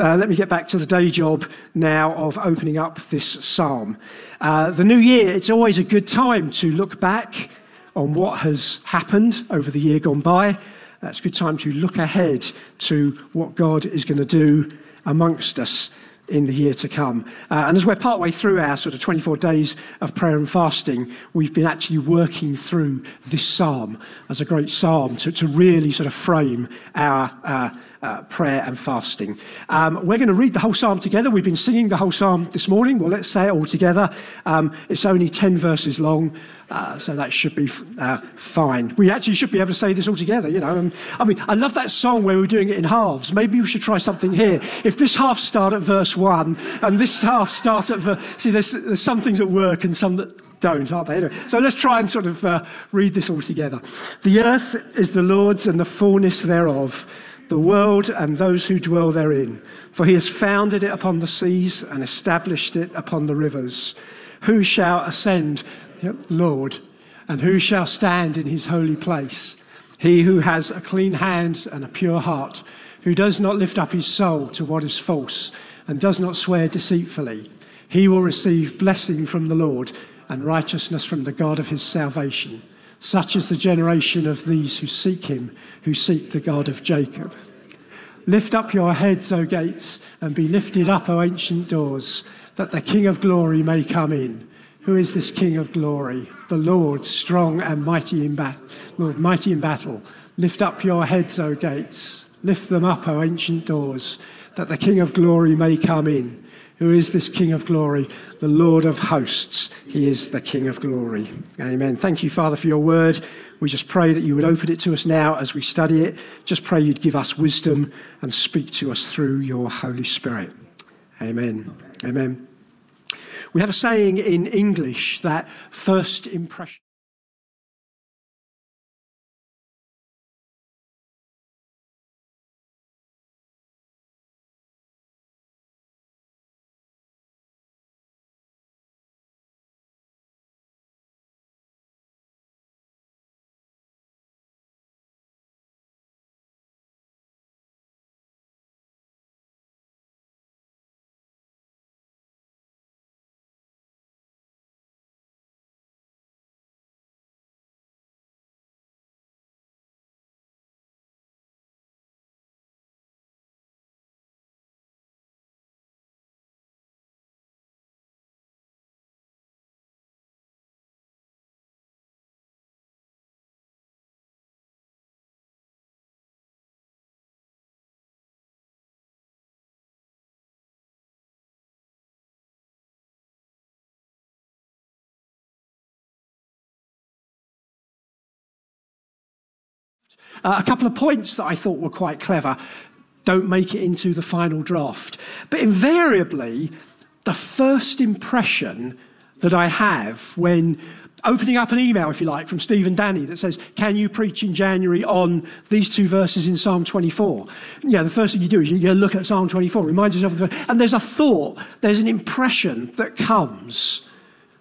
uh, let me get back to the day job now of opening up this psalm. Uh, the new year, it's always a good time to look back on what has happened over the year gone by. It's a good time to look ahead to what God is going to do amongst us in the year to come. Uh, and as we're partway through our sort of 24 days of prayer and fasting, we've been actually working through this psalm as a great psalm to, to really sort of frame our. Uh, uh, prayer and fasting. Um, we're going to read the whole psalm together. We've been singing the whole psalm this morning. Well, let's say it all together. Um, it's only 10 verses long, uh, so that should be uh, fine. We actually should be able to say this all together, you know. Um, I mean, I love that song where we're doing it in halves. Maybe we should try something here. If this half start at verse 1 and this half start at verse... See, there's, there's some things that work and some that don't, aren't they? Anyway, so let's try and sort of uh, read this all together. The earth is the Lord's and the fullness thereof the world and those who dwell therein. For he has founded it upon the seas and established it upon the rivers. Who shall ascend, Lord, and who shall stand in his holy place? He who has a clean hand and a pure heart, who does not lift up his soul to what is false, and does not swear deceitfully. He will receive blessing from the Lord and righteousness from the God of his salvation. Such is the generation of these who seek him, who seek the God of Jacob. Lift up your heads, O gates, and be lifted up, O ancient doors, that the King of glory may come in. Who is this King of glory? The Lord, strong and mighty in battle. Lord, mighty in battle. Lift up your heads, O gates. Lift them up, O ancient doors, that the King of glory may come in. Who is this King of glory? The Lord of hosts. He is the King of glory. Amen. Thank you, Father, for your word. We just pray that you would open it to us now as we study it. Just pray you'd give us wisdom and speak to us through your Holy Spirit. Amen. Amen. We have a saying in English that first impression. Uh, a couple of points that I thought were quite clever don't make it into the final draft. But invariably, the first impression that I have when opening up an email, if you like, from Stephen Danny that says, Can you preach in January on these two verses in Psalm 24? Yeah, the first thing you do is you go look at Psalm 24, remind yourself of the, and there's a thought, there's an impression that comes,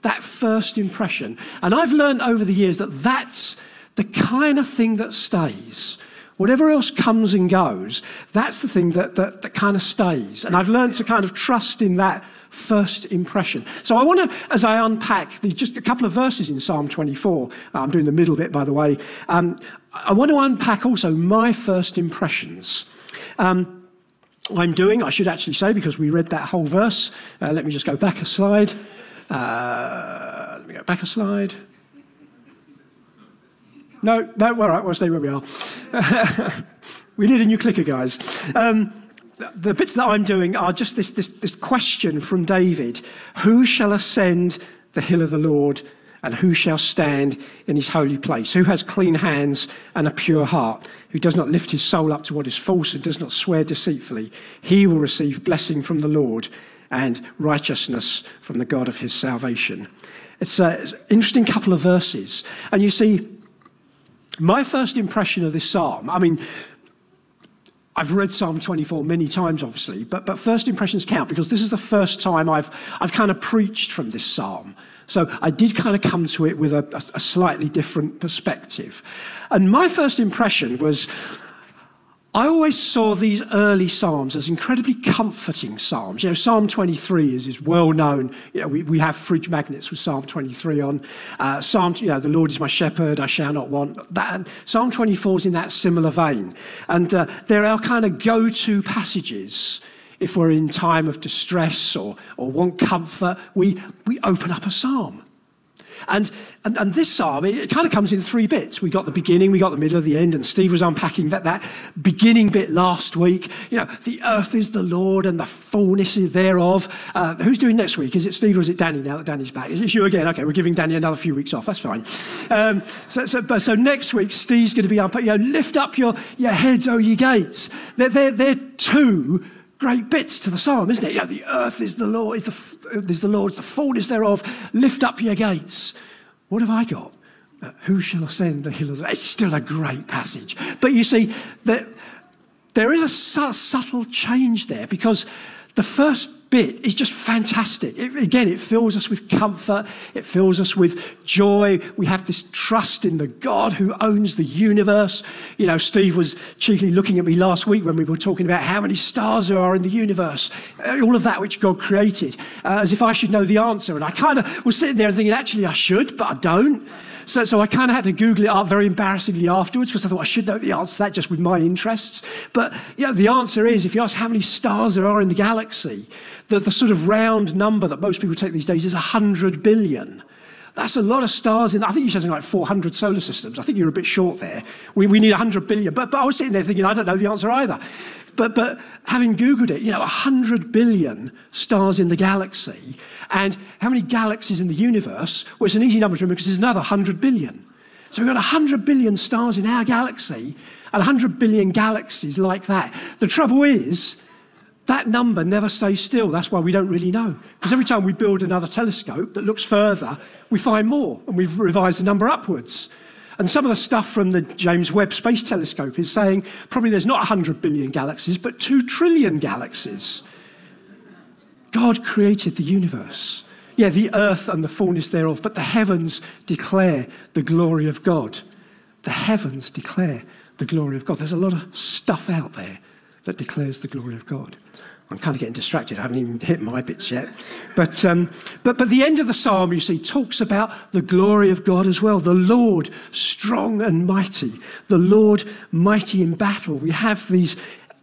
that first impression. And I've learned over the years that that's the kind of thing that stays. Whatever else comes and goes, that's the thing that, that, that kind of stays. And I've learned to kind of trust in that first impression. So I want to, as I unpack the, just a couple of verses in Psalm 24, uh, I'm doing the middle bit, by the way, um, I want to unpack also my first impressions. Um, I'm doing, I should actually say, because we read that whole verse. Uh, let me just go back a slide. Uh, let me go back a slide. No, no, all right, we'll stay where we are. we need a new clicker, guys. Um, the bits that I'm doing are just this, this, this question from David Who shall ascend the hill of the Lord, and who shall stand in his holy place? Who has clean hands and a pure heart? Who does not lift his soul up to what is false and does not swear deceitfully? He will receive blessing from the Lord and righteousness from the God of his salvation. It's, it's an interesting couple of verses. And you see, my first impression of this psalm, I mean, I've read Psalm 24 many times, obviously, but, but first impressions count because this is the first time I've, I've kind of preached from this psalm. So I did kind of come to it with a, a slightly different perspective. And my first impression was I always saw these early psalms as incredibly comforting psalms. You know, Psalm 23 is, is well known. You know, we, we have fridge magnets with Psalm 23 on. Uh, Psalm, you know, the Lord is my shepherd, I shall not want. That, and Psalm 24 is in that similar vein. And uh, they're our kind of go to passages if we're in time of distress or, or want comfort. We, we open up a psalm. And, and, and this psalm, it, kind of comes in three bits. We got the beginning, we got the middle, the end, and Steve was unpacking that, that beginning bit last week. You know, the earth is the Lord and the fullness thereof. Uh, who's doing next week? Is it Steve or is it Danny now that Danny's back? Is it you again? Okay, we're giving Danny another few weeks off. That's fine. Um, so, so, so next week, Steve's going to be up, you know, lift up your, your heads, O ye gates. They're, they're, they're two great bits to the psalm, isn't it? Yeah, the earth is the Lord, is the, is the Lord's, the fullness thereof. Lift up your gates. What have I got? Uh, who shall ascend the hill of the... It's still a great passage. But you see, that there is a su- subtle change there because the first bit is just fantastic. It, again, it fills us with comfort, it fills us with joy. We have this trust in the God who owns the universe. You know, Steve was cheekily looking at me last week when we were talking about how many stars there are in the universe, uh, all of that which God created, uh, as if I should know the answer. And I kind of was sitting there thinking, actually, I should, but I don't. So, so I kind of had to Google it up very embarrassingly afterwards because I thought I should know the answer to that just with my interests. But yeah, the answer is if you ask how many stars there are in the galaxy, the, the sort of round number that most people take these days is 100 billion. That's a lot of stars in. I think you said something like 400 solar systems. I think you're a bit short there. We, we need 100 billion. But, but I was sitting there thinking, I don't know the answer either. But, but having Googled it, you know, 100 billion stars in the galaxy. And how many galaxies in the universe? Well, it's an easy number to remember because there's another 100 billion. So we've got 100 billion stars in our galaxy and 100 billion galaxies like that. The trouble is, that number never stays still. That's why we don't really know. Because every time we build another telescope that looks further, we find more and we've revised the number upwards. And some of the stuff from the James Webb Space Telescope is saying probably there's not 100 billion galaxies, but 2 trillion galaxies. God created the universe. Yeah, the earth and the fullness thereof, but the heavens declare the glory of God. The heavens declare the glory of God. There's a lot of stuff out there that declares the glory of God. I'm kind of getting distracted. I haven't even hit my bits yet. But, um, but, but the end of the psalm, you see, talks about the glory of God as well. The Lord, strong and mighty. The Lord, mighty in battle. We have these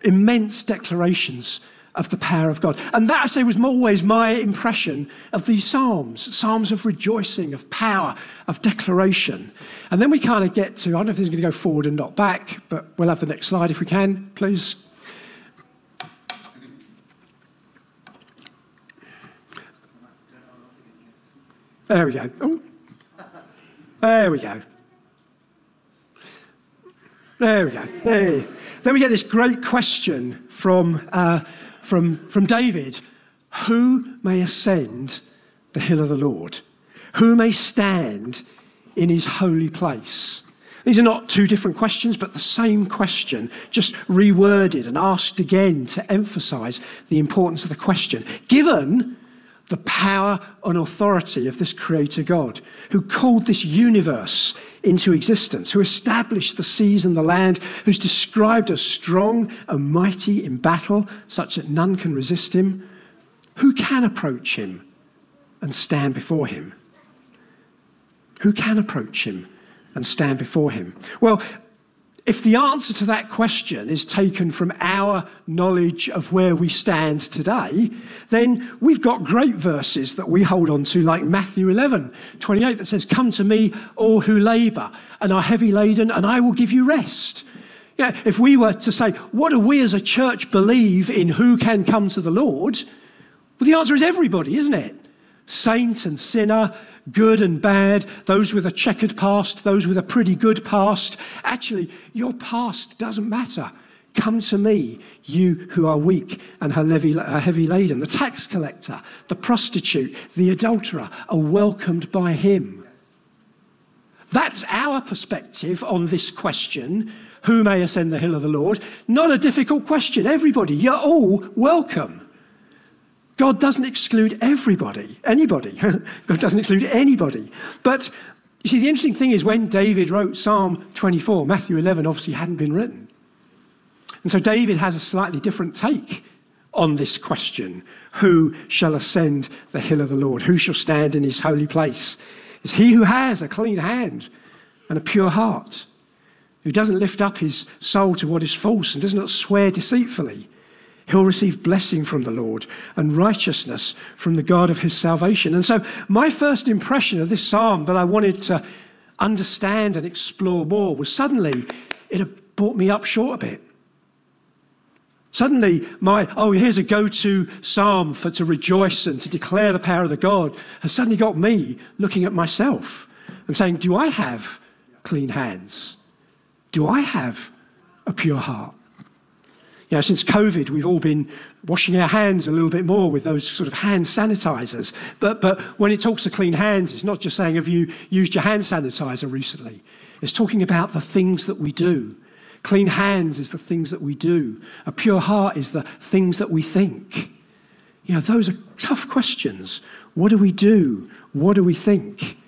immense declarations of the power of God. And that, I say, was always my impression of these psalms psalms of rejoicing, of power, of declaration. And then we kind of get to, I don't know if this is going to go forward and not back, but we'll have the next slide if we can, please. There we go. Ooh. There we go. There we go. There. Then we get this great question from, uh, from, from David Who may ascend the hill of the Lord? Who may stand in his holy place? These are not two different questions, but the same question, just reworded and asked again to emphasize the importance of the question. Given the power and authority of this Creator God, who called this universe into existence, who established the seas and the land, who's described as strong and mighty in battle, such that none can resist him. Who can approach him and stand before him? Who can approach him and stand before him? Well, if the answer to that question is taken from our knowledge of where we stand today, then we've got great verses that we hold on to, like Matthew 11, 28, that says, Come to me, all who labour and are heavy laden, and I will give you rest. Yeah, if we were to say, What do we as a church believe in who can come to the Lord? Well, the answer is everybody, isn't it? Saint and sinner, good and bad, those with a checkered past, those with a pretty good past. Actually, your past doesn't matter. Come to me, you who are weak and are heavy laden. The tax collector, the prostitute, the adulterer are welcomed by him. That's our perspective on this question who may ascend the hill of the Lord? Not a difficult question. Everybody, you're all welcome. God doesn't exclude everybody, anybody. God doesn't exclude anybody. But you see, the interesting thing is when David wrote Psalm 24, Matthew 11 obviously hadn't been written. And so David has a slightly different take on this question Who shall ascend the hill of the Lord? Who shall stand in his holy place? It's he who has a clean hand and a pure heart, who doesn't lift up his soul to what is false and does not swear deceitfully. He'll receive blessing from the Lord and righteousness from the God of his salvation. And so, my first impression of this psalm that I wanted to understand and explore more was suddenly it brought me up short a bit. Suddenly, my, oh, here's a go to psalm for to rejoice and to declare the power of the God has suddenly got me looking at myself and saying, Do I have clean hands? Do I have a pure heart? You know, since COVID, we've all been washing our hands a little bit more with those sort of hand sanitizers. But, but when it talks to clean hands, it's not just saying, have you used your hand sanitizer recently? It's talking about the things that we do. Clean hands is the things that we do. A pure heart is the things that we think. You know, those are tough questions. What do we do? What do we think?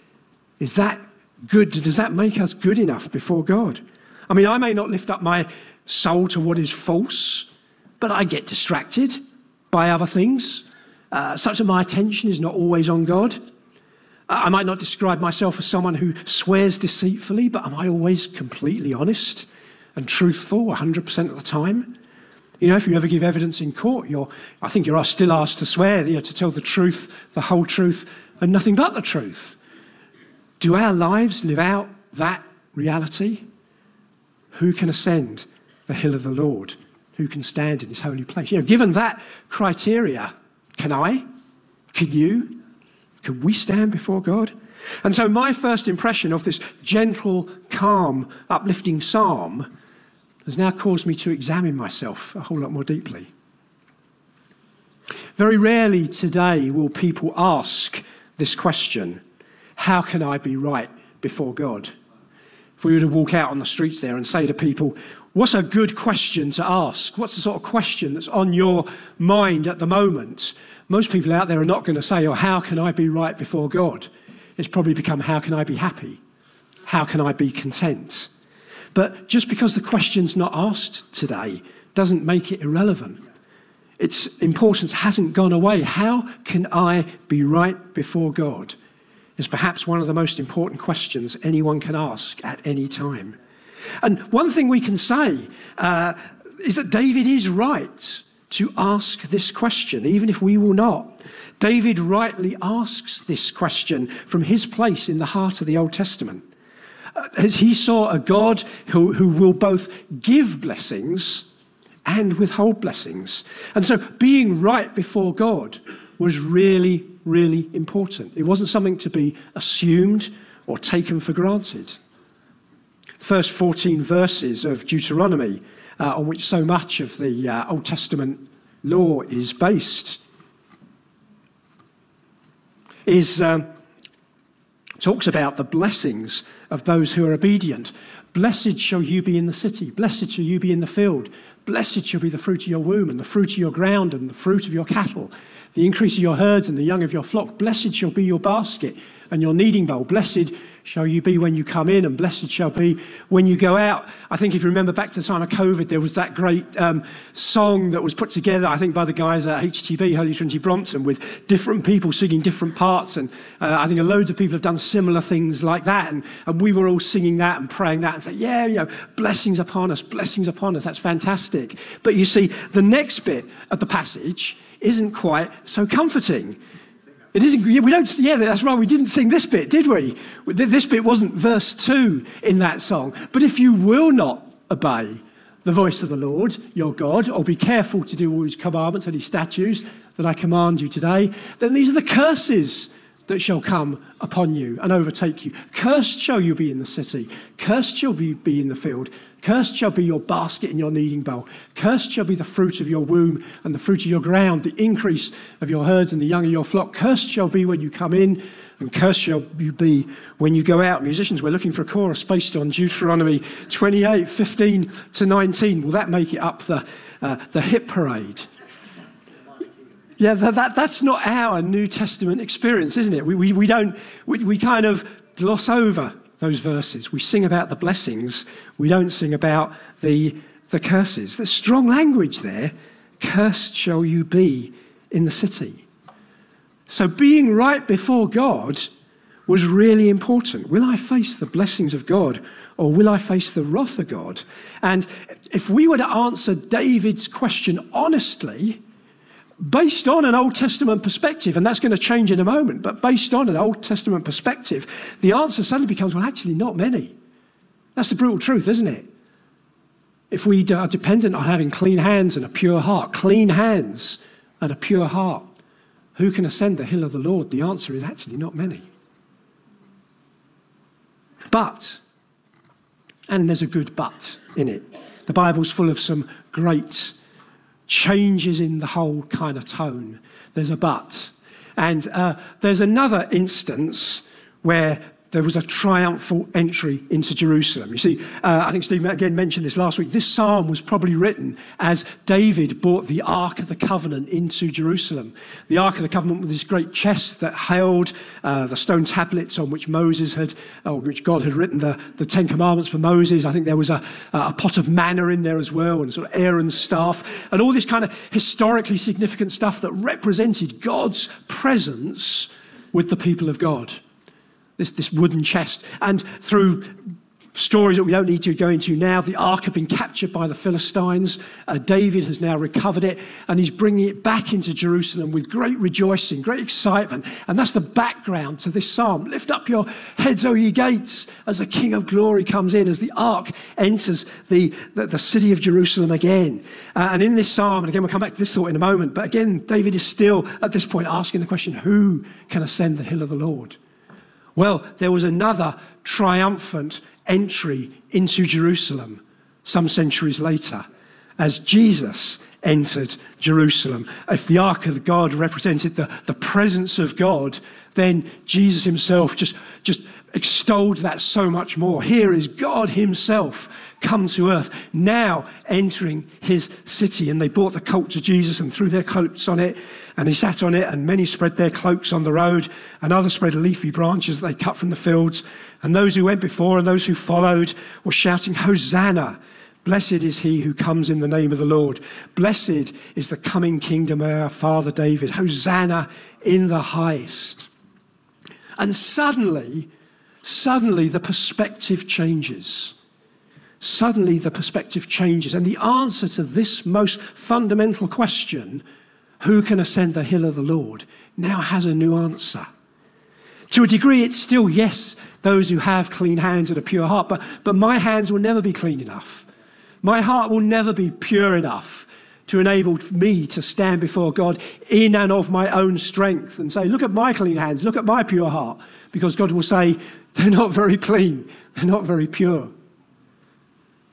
Is that good? Does that make us good enough before God? I mean, I may not lift up my soul to what is false, but I get distracted by other things, uh, such that my attention is not always on God. I might not describe myself as someone who swears deceitfully, but am I always completely honest and truthful 100% of the time? You know, if you ever give evidence in court, you're, I think you're still asked to swear, you know, to tell the truth, the whole truth, and nothing but the truth. Do our lives live out that reality? Who can ascend the hill of the Lord? Who can stand in his holy place? You know, given that criteria, can I? Can you? Can we stand before God? And so, my first impression of this gentle, calm, uplifting psalm has now caused me to examine myself a whole lot more deeply. Very rarely today will people ask this question How can I be right before God? If we were to walk out on the streets there and say to people, What's a good question to ask? What's the sort of question that's on your mind at the moment? Most people out there are not going to say, Oh, how can I be right before God? It's probably become, How can I be happy? How can I be content? But just because the question's not asked today doesn't make it irrelevant. Its importance hasn't gone away. How can I be right before God? Is perhaps one of the most important questions anyone can ask at any time. And one thing we can say uh, is that David is right to ask this question, even if we will not. David rightly asks this question from his place in the heart of the Old Testament. Uh, as he saw a God who, who will both give blessings and withhold blessings. And so being right before God was really, really important. It wasn't something to be assumed or taken for granted first 14 verses of Deuteronomy, uh, on which so much of the uh, Old Testament law is based, is um, talks about the blessings of those who are obedient. Blessed shall you be in the city, blessed shall you be in the field, blessed shall be the fruit of your womb, and the fruit of your ground, and the fruit of your cattle, the increase of your herds, and the young of your flock. Blessed shall be your basket and your kneading bowl. Blessed shall you be when you come in, and blessed shall be when you go out. I think if you remember back to the time of COVID, there was that great um, song that was put together, I think, by the guys at HTB, Holy Trinity Brompton, with different people singing different parts. And uh, I think loads of people have done similar things like that. And, and we were all singing that and praying that and saying, yeah, you know, blessings upon us, blessings upon us. That's fantastic. But you see, the next bit of the passage isn't quite so comforting. It isn't, we don't, yeah, that's right, we didn't sing this bit, did we? This bit wasn't verse 2 in that song. But if you will not obey the voice of the Lord, your God, or be careful to do all his commandments and his statutes that I command you today, then these are the curses that shall come upon you and overtake you. Cursed shall you be in the city, cursed shall you be in the field. Cursed shall be your basket and your kneading bowl. Cursed shall be the fruit of your womb and the fruit of your ground, the increase of your herds and the young of your flock. Cursed shall be when you come in, and cursed shall you be when you go out. Musicians, we're looking for a chorus based on Deuteronomy 28 15 to 19. Will that make it up the, uh, the hit parade? Yeah, that, that, that's not our New Testament experience, isn't it? We, we, we don't, we, we kind of gloss over those verses. We sing about the blessings, we don't sing about the the curses. There's strong language there. Cursed shall you be in the city. So being right before God was really important. Will I face the blessings of God or will I face the wrath of God? And if we were to answer David's question honestly, based on an Old Testament perspective, and that's going to change in a moment, but based on an Old Testament perspective, the answer suddenly becomes well, actually, not many. That's the brutal truth, isn't it? If we are dependent on having clean hands and a pure heart, clean hands and a pure heart, who can ascend the hill of the Lord? The answer is actually not many. But, and there's a good but in it, the Bible's full of some great changes in the whole kind of tone. There's a but. And uh, there's another instance where there was a triumphal entry into Jerusalem. You see, uh, I think Stephen again mentioned this last week. This psalm was probably written as David brought the Ark of the Covenant into Jerusalem. The Ark of the Covenant was this great chest that held uh, the stone tablets on which Moses had, or which God had written the, the Ten Commandments for Moses. I think there was a, a pot of manna in there as well, and sort of Aaron's staff, and all this kind of historically significant stuff that represented God's presence with the people of God this, this wooden chest. And through stories that we don't need to go into now, the ark had been captured by the Philistines. Uh, David has now recovered it, and he's bringing it back into Jerusalem with great rejoicing, great excitement. And that's the background to this psalm. Lift up your heads, O ye gates, as the King of glory comes in, as the ark enters the, the, the city of Jerusalem again. Uh, and in this psalm, and again, we'll come back to this thought in a moment, but again, David is still at this point asking the question who can ascend the hill of the Lord? Well, there was another triumphant entry into Jerusalem some centuries later as Jesus entered Jerusalem. If the Ark of God represented the, the presence of God, then Jesus himself just, just extolled that so much more. Here is God himself come to earth, now entering his city. And they brought the colt to Jesus and threw their coats on it and he sat on it, and many spread their cloaks on the road, and others spread leafy branches that they cut from the fields. And those who went before and those who followed were shouting, Hosanna! Blessed is he who comes in the name of the Lord. Blessed is the coming kingdom of our father David. Hosanna in the highest. And suddenly, suddenly the perspective changes. Suddenly the perspective changes. And the answer to this most fundamental question who can ascend the hill of the Lord, now has a new answer. To a degree, it's still yes, those who have clean hands and a pure heart, but, but my hands will never be clean enough. My heart will never be pure enough to enable me to stand before God in and of my own strength and say, Look at my clean hands, look at my pure heart. Because God will say, They're not very clean, they're not very pure.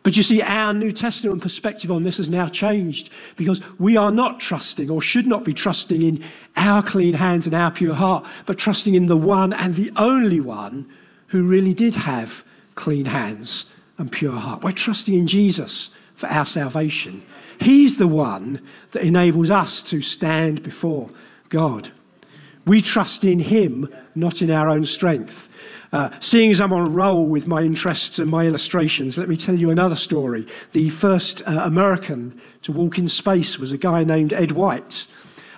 But you see, our New Testament perspective on this has now changed because we are not trusting or should not be trusting in our clean hands and our pure heart, but trusting in the one and the only one who really did have clean hands and pure heart. We're trusting in Jesus for our salvation. He's the one that enables us to stand before God. We trust in Him, not in our own strength. Uh, seeing as I'm on a roll with my interests and my illustrations, let me tell you another story. The first uh, American to walk in space was a guy named Ed White.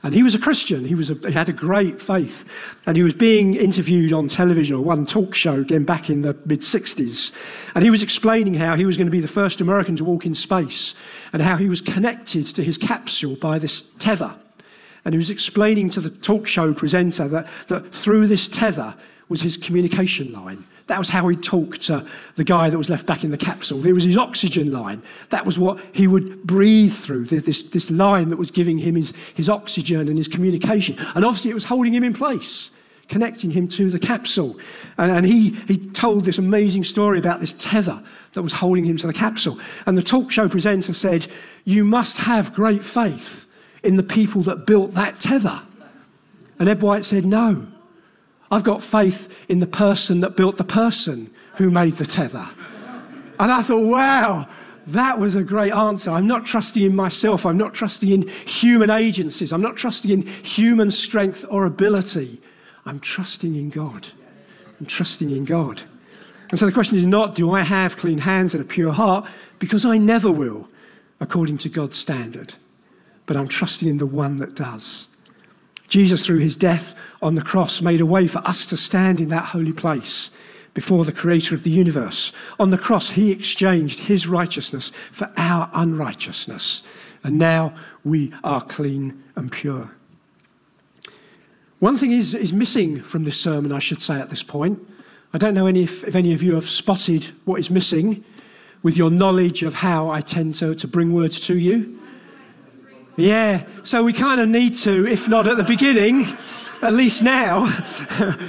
And he was a Christian. He, was a, he had a great faith. And he was being interviewed on television or one talk show again back in the mid 60s. And he was explaining how he was going to be the first American to walk in space and how he was connected to his capsule by this tether. And he was explaining to the talk show presenter that, that through this tether, was his communication line. That was how he talked to the guy that was left back in the capsule. There was his oxygen line. That was what he would breathe through, this, this line that was giving him his, his oxygen and his communication. And obviously, it was holding him in place, connecting him to the capsule. And, and he, he told this amazing story about this tether that was holding him to the capsule. And the talk show presenter said, You must have great faith in the people that built that tether. And Ed White said, No. I've got faith in the person that built the person who made the tether. And I thought, wow, that was a great answer. I'm not trusting in myself. I'm not trusting in human agencies. I'm not trusting in human strength or ability. I'm trusting in God. I'm trusting in God. And so the question is not, do I have clean hands and a pure heart? Because I never will. according to God's standard, but I'm trusting in the one that does. Jesus, through his death on the cross, made a way for us to stand in that holy place before the creator of the universe. On the cross, he exchanged his righteousness for our unrighteousness. And now we are clean and pure. One thing is, is missing from this sermon, I should say, at this point. I don't know any, if, if any of you have spotted what is missing with your knowledge of how I tend to, to bring words to you. Yeah, so we kind of need to, if not at the beginning, at least now,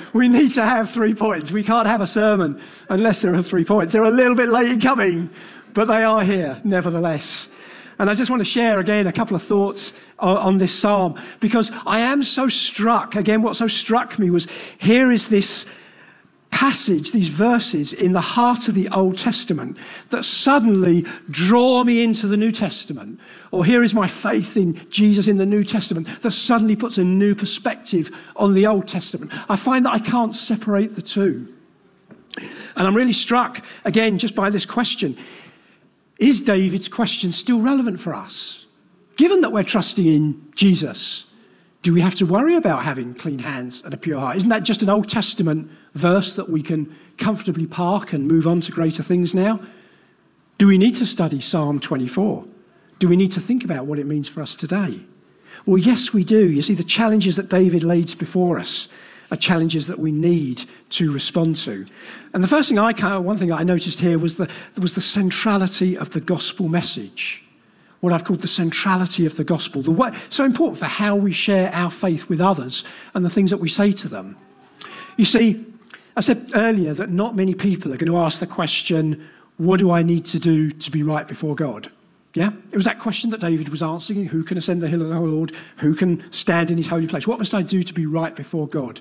we need to have three points. We can't have a sermon unless there are three points. They're a little bit late in coming, but they are here nevertheless. And I just want to share again a couple of thoughts on, this psalm because I am so struck. Again, what so struck me was here is this passage, these verses in the heart of the Old Testament that suddenly draw me into the New Testament. Or here is my faith in Jesus in the New Testament that suddenly puts a new perspective on the Old Testament. I find that I can't separate the two. And I'm really struck, again, just by this question Is David's question still relevant for us? Given that we're trusting in Jesus, do we have to worry about having clean hands and a pure heart? Isn't that just an Old Testament verse that we can comfortably park and move on to greater things now? Do we need to study Psalm 24? Do we need to think about what it means for us today? Well, yes, we do. You see, the challenges that David lays before us are challenges that we need to respond to. And the first thing I one thing I noticed here was the, was the centrality of the gospel message what I've called the centrality of the gospel. The way, so important for how we share our faith with others and the things that we say to them. You see, I said earlier that not many people are going to ask the question, What do I need to do to be right before God? Yeah? It was that question that David was answering Who can ascend the hill of the Lord? Who can stand in his holy place? What must I do to be right before God?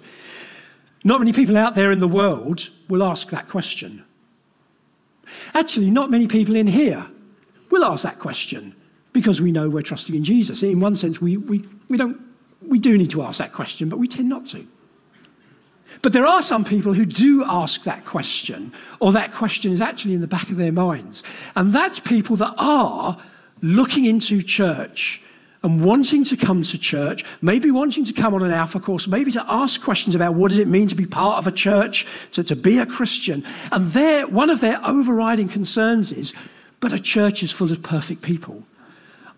Not many people out there in the world will ask that question. Actually, not many people in here will ask that question because we know we're trusting in Jesus. In one sense, we, we, we, don't, we do need to ask that question, but we tend not to. But there are some people who do ask that question, or that question is actually in the back of their minds. And that's people that are looking into church and wanting to come to church, maybe wanting to come on an Alpha course, maybe to ask questions about what does it mean to be part of a church, to, to be a Christian. And their, one of their overriding concerns is, but a church is full of perfect people.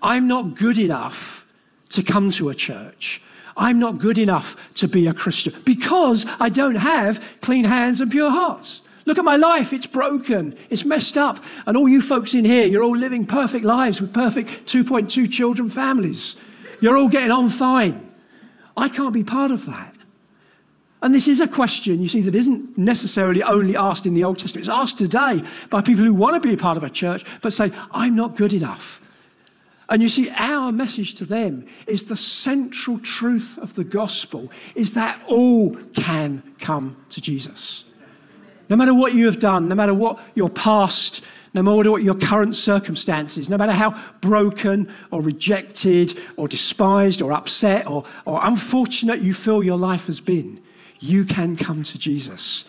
I'm not good enough to come to a church. I'm not good enough to be a Christian because I don't have clean hands and pure hearts. Look at my life, it's broken, it's messed up. And all you folks in here, you're all living perfect lives with perfect 2.2 children families. You're all getting on fine. I can't be part of that. And this is a question, you see, that isn't necessarily only asked in the Old Testament. It's asked today by people who want to be a part of a church, but say, I'm not good enough. And you see, our message to them is the central truth of the gospel is that all can come to Jesus. No matter what you have done, no matter what your past, no matter what your current circumstances, no matter how broken or rejected or despised or upset or, or unfortunate you feel your life has been, you can come to Jesus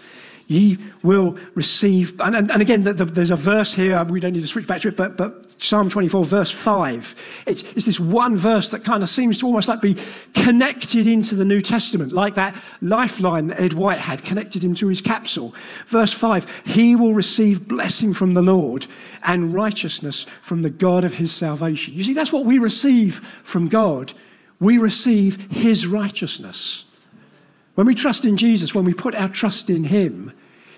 ye will receive. And, and, and again, the, the, there's a verse here, we don't need to switch back to it, but, but Psalm 24, verse 5. It's, it's this one verse that kind of seems to almost like be connected into the New Testament, like that lifeline that Ed White had connected him to his capsule. Verse 5 He will receive blessing from the Lord and righteousness from the God of his salvation. You see, that's what we receive from God. We receive his righteousness. When we trust in Jesus, when we put our trust in him,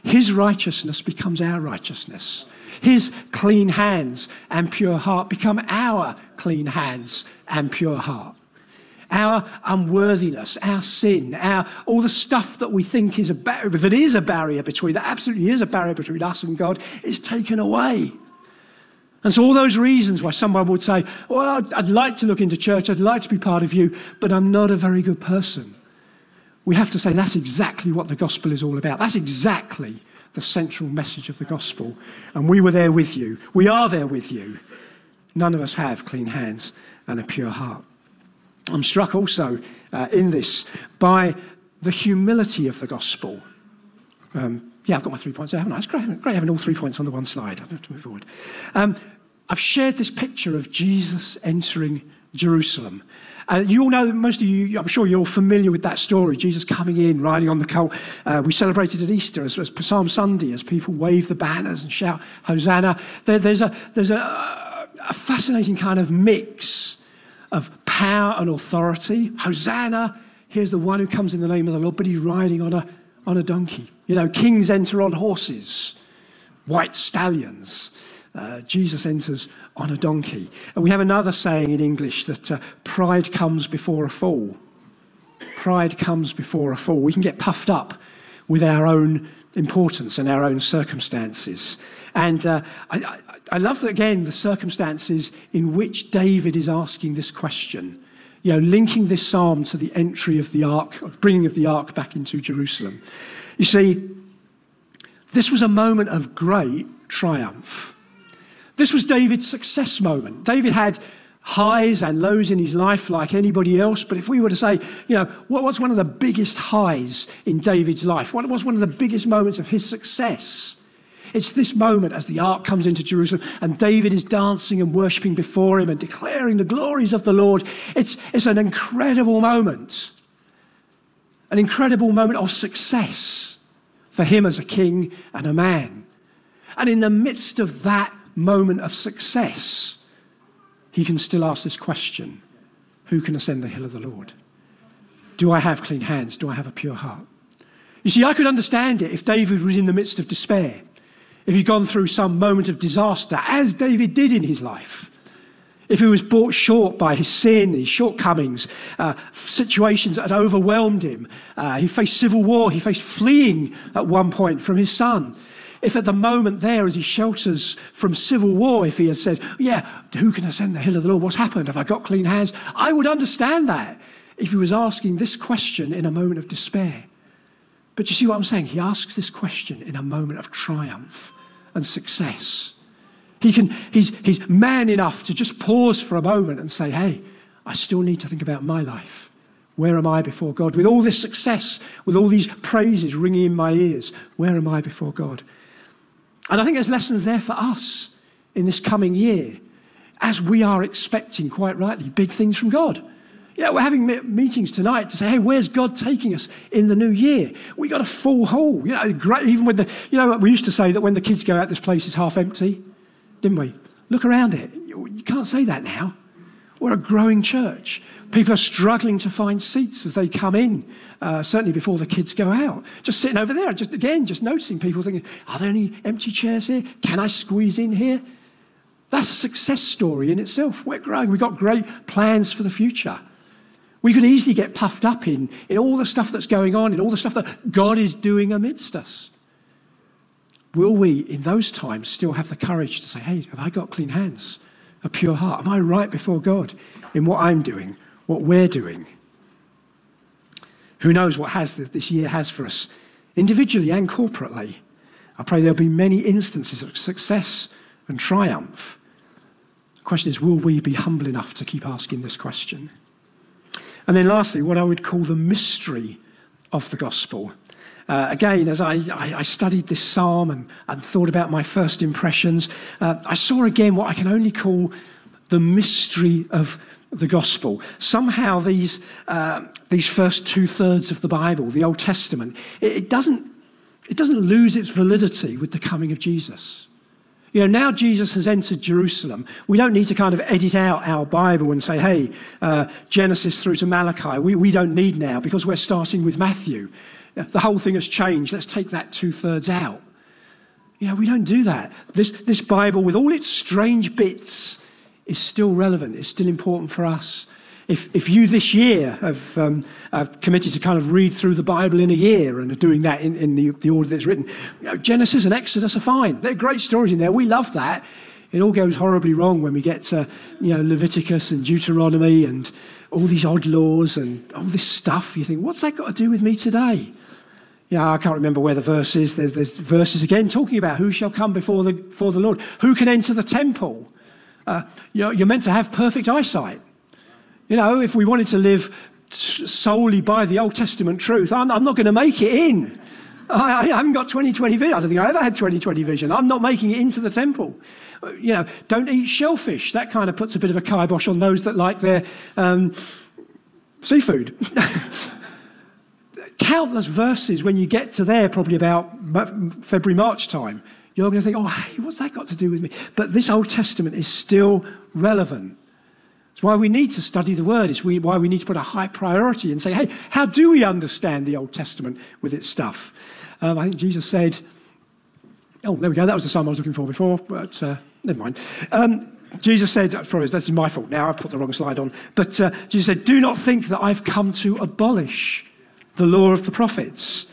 his righteousness becomes our righteousness. His clean hands and pure heart become our clean hands and pure heart. Our unworthiness, our sin, our, all the stuff that we think is a barrier, that is a barrier between, that absolutely is a barrier between us and God, is taken away. And so, all those reasons why someone would say, Well, I'd, I'd like to look into church, I'd like to be part of you, but I'm not a very good person we have to say that's exactly what the gospel is all about. That's exactly the central message of the gospel. And we were there with you. We are there with you. None of us have clean hands and a pure heart. I'm struck also uh, in this by the humility of the gospel. Um, yeah, I've got my three points there, haven't I? It's great, great having all three points on the one slide. I have to move forward. Um, I've shared this picture of Jesus entering Jerusalem. And you all know, most of you, I'm sure you're all familiar with that story. Jesus coming in, riding on the colt. Uh, we celebrated at Easter as, as Palm Sunday as people wave the banners and shout, Hosanna. There, there's a, there's a, a fascinating kind of mix of power and authority. Hosanna, here's the one who comes in the name of the Lord, but he's riding on a, on a donkey. You know, kings enter on horses, white stallions. Uh, Jesus enters on a donkey. And we have another saying in English that uh, pride comes before a fall. Pride comes before a fall. We can get puffed up with our own importance and our own circumstances. And uh, I, I, love again, the circumstances in which David is asking this question. You know, linking this psalm to the entry of the ark, bringing of the ark back into Jerusalem. You see, this was a moment of great triumph. This was David's success moment. David had highs and lows in his life like anybody else, but if we were to say, you know, what was one of the biggest highs in David's life? What was one of the biggest moments of his success? It's this moment as the ark comes into Jerusalem and David is dancing and worshipping before him and declaring the glories of the Lord. It's, it's an incredible moment, an incredible moment of success for him as a king and a man. And in the midst of that moment of success, he can still ask this question Who can ascend the hill of the Lord? Do I have clean hands? Do I have a pure heart? You see, I could understand it if David was in the midst of despair if he'd gone through some moment of disaster, as David did in his life, if he was brought short by his sin, his shortcomings, uh, situations that had overwhelmed him, uh, he faced civil war, he faced fleeing at one point from his son. If at the moment there, as he shelters from civil war, if he had said, Yeah, who can ascend the hill of the Lord? What's happened? Have I got clean hands? I would understand that if he was asking this question in a moment of despair. But you see what I'm saying? He asks this question in a moment of triumph and success. He can, he's, he's man enough to just pause for a moment and say, hey, I still need to think about my life. Where am I before God? With all this success, with all these praises ringing in my ears, where am I before God? And I think there's lessons there for us in this coming year as we are expecting, quite rightly, big things from God. Yeah, we're having meetings tonight to say, hey, where's God taking us in the new year? We got a full hall. You know, great, even with the, you know, we used to say that when the kids go out, this place is half empty, didn't we? Look around it. You can't say that now. We're a growing church. People are struggling to find seats as they come in, uh, certainly before the kids go out. Just sitting over there, just again, just noticing people thinking, are there any empty chairs here? Can I squeeze in here? That's a success story in itself. We're growing. We've got great plans for the future. We could easily get puffed up in, in all the stuff that's going on, in all the stuff that God is doing amidst us. Will we, in those times, still have the courage to say, hey, have I got clean hands, a pure heart? Am I right before God in what I'm doing, what we're doing? Who knows what has this year has for us, individually and corporately? I pray there'll be many instances of success and triumph. The question is, will we be humble enough to keep asking this question? And then, lastly, what I would call the mystery of the gospel. Uh, again, as I, I, I, studied this psalm and, and, thought about my first impressions, uh, I saw again what I can only call the mystery of the gospel. Somehow, these, uh, these first two thirds of the Bible, the Old Testament, it, it, doesn't, it doesn't lose its validity with the coming of Jesus. You know, now Jesus has entered Jerusalem, we don't need to kind of edit out our Bible and say, hey, uh, Genesis through to Malachi. We, we don't need now because we're starting with Matthew. The whole thing has changed. Let's take that two thirds out. You know, we don't do that. This, this Bible, with all its strange bits, is still relevant. It's still important for us. If, if you this year have, um, have committed to kind of read through the Bible in a year and are doing that in, in the, the order that it's written, you know, Genesis and Exodus are fine. They're great stories in there. We love that. It all goes horribly wrong when we get to you know, Leviticus and Deuteronomy and all these odd laws and all this stuff. You think, what's that got to do with me today? Yeah, I can't remember where the verse is. There's, there's verses again talking about who shall come before the, before the Lord, who can enter the temple. Uh, you're, you're meant to have perfect eyesight. You know, if we wanted to live solely by the Old Testament truth, I'm, I'm not going to make it in. I, I, haven't got 2020 vision. I don't think I ever had 2020 vision. I'm not making it into the temple. You know, don't eat shellfish. That kind of puts a bit of a kibosh on those that like their um, seafood. Countless verses when you get to there, probably about February, March time, you're going to think, oh, hey, what's that got to do with me? But this Old Testament is still relevant. It's why we need to study the Word. It's why we need to put a high priority and say, hey, how do we understand the Old Testament with its stuff? Um, I think Jesus said, oh, there we go, that was the psalm I was looking for before, but uh, never mind. Um, Jesus said, probably that's my fault now, I've put the wrong slide on, but uh, Jesus said, do not think that I've come to abolish the law of the prophets.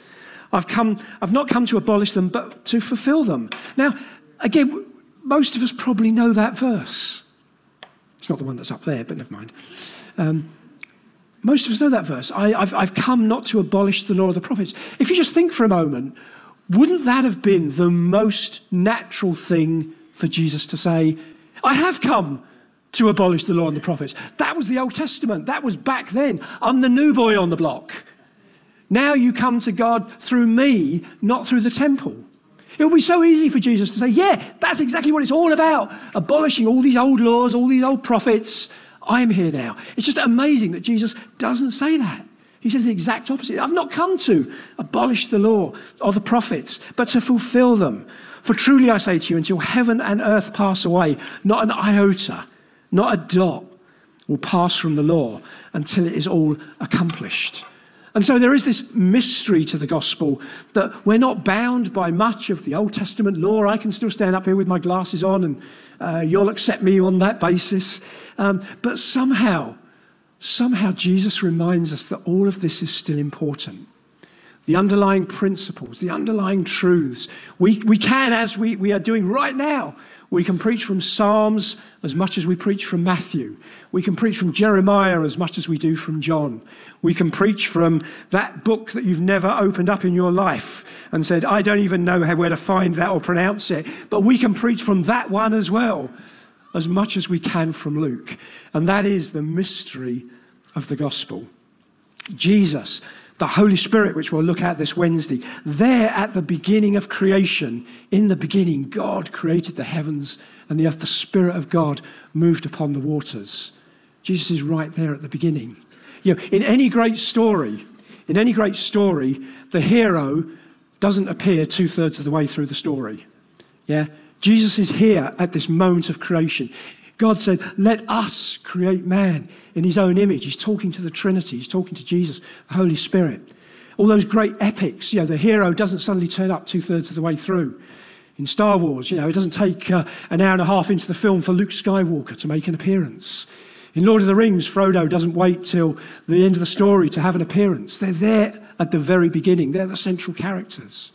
I've, come, I've not come to abolish them, but to fulfill them. Now, again, most of us probably know that verse. It's not the one that's up there, but never mind. Um, most of us know that verse. I, have I've come not to abolish the law of the prophets. If you just think for a moment, wouldn't that have been the most natural thing for Jesus to say? I have come to abolish the law and the prophets. That was the Old Testament. That was back then. I'm the new boy on the block. Now you come to God through me, not through the temple. It would be so easy for Jesus to say, Yeah, that's exactly what it's all about. Abolishing all these old laws, all these old prophets. I'm here now. It's just amazing that Jesus doesn't say that. He says the exact opposite. I've not come to abolish the law or the prophets, but to fulfill them. For truly I say to you, until heaven and earth pass away, not an iota, not a dot will pass from the law until it is all accomplished. And so there is this mystery to the gospel that we're not bound by much of the Old Testament law. I can still stand up here with my glasses on and uh, you'll accept me on that basis. Um, but somehow, somehow Jesus reminds us that all of this is still important. The underlying principles, the underlying truths. We, we can, as we, we are doing right now, we can preach from Psalms as much as we preach from Matthew. We can preach from Jeremiah as much as we do from John. We can preach from that book that you've never opened up in your life and said, I don't even know where to find that or pronounce it. But we can preach from that one as well, as much as we can from Luke. And that is the mystery of the gospel. Jesus, the Holy Spirit, which we'll look at this Wednesday, there at the beginning of creation, in the beginning, God created the heavens and the earth. The Spirit of God moved upon the waters. Jesus is right there at the beginning. You know, in any great story, in any great story, the hero doesn't appear two thirds of the way through the story. Yeah? Jesus is here at this moment of creation. God said, Let us create man in his own image. He's talking to the Trinity, he's talking to Jesus, the Holy Spirit. All those great epics, you know, the hero doesn't suddenly turn up two thirds of the way through. In Star Wars, you know, it doesn't take uh, an hour and a half into the film for Luke Skywalker to make an appearance. In Lord of the Rings, Frodo doesn't wait till the end of the story to have an appearance. They're there at the very beginning, they're the central characters.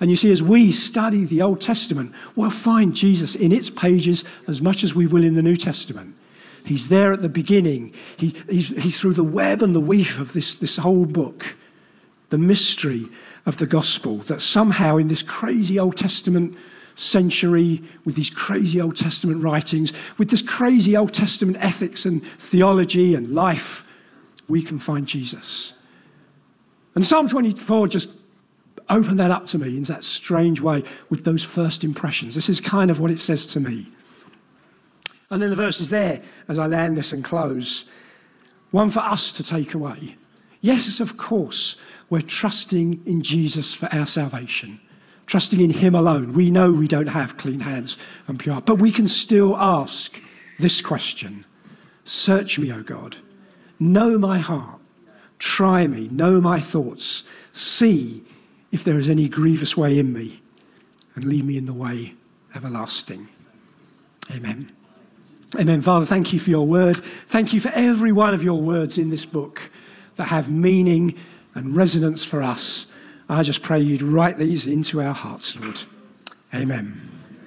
And you see, as we study the Old Testament, we'll find Jesus in its pages as much as we will in the New Testament. He's there at the beginning. He, he's, he's through the web and the weave of this, this whole book, the mystery of the gospel, that somehow in this crazy Old Testament century, with these crazy Old Testament writings, with this crazy Old Testament ethics and theology and life, we can find Jesus. And Psalm 24 just opened that up to me in that strange way with those first impressions. This is kind of what it says to me. And then the verse is there as I land this and close. One for us to take away. Yes, of course, we're trusting in Jesus for our salvation trusting in Him alone. We know we don't have clean hands and pure, but we can still ask this question Search me, O God. Know my heart. Try me. Know my thoughts. See if there is any grievous way in me, and lead me in the way everlasting. Amen. Amen. Father, thank you for your word. Thank you for every one of your words in this book that have meaning and resonance for us. I just pray you'd write these into our hearts, Lord. Amen.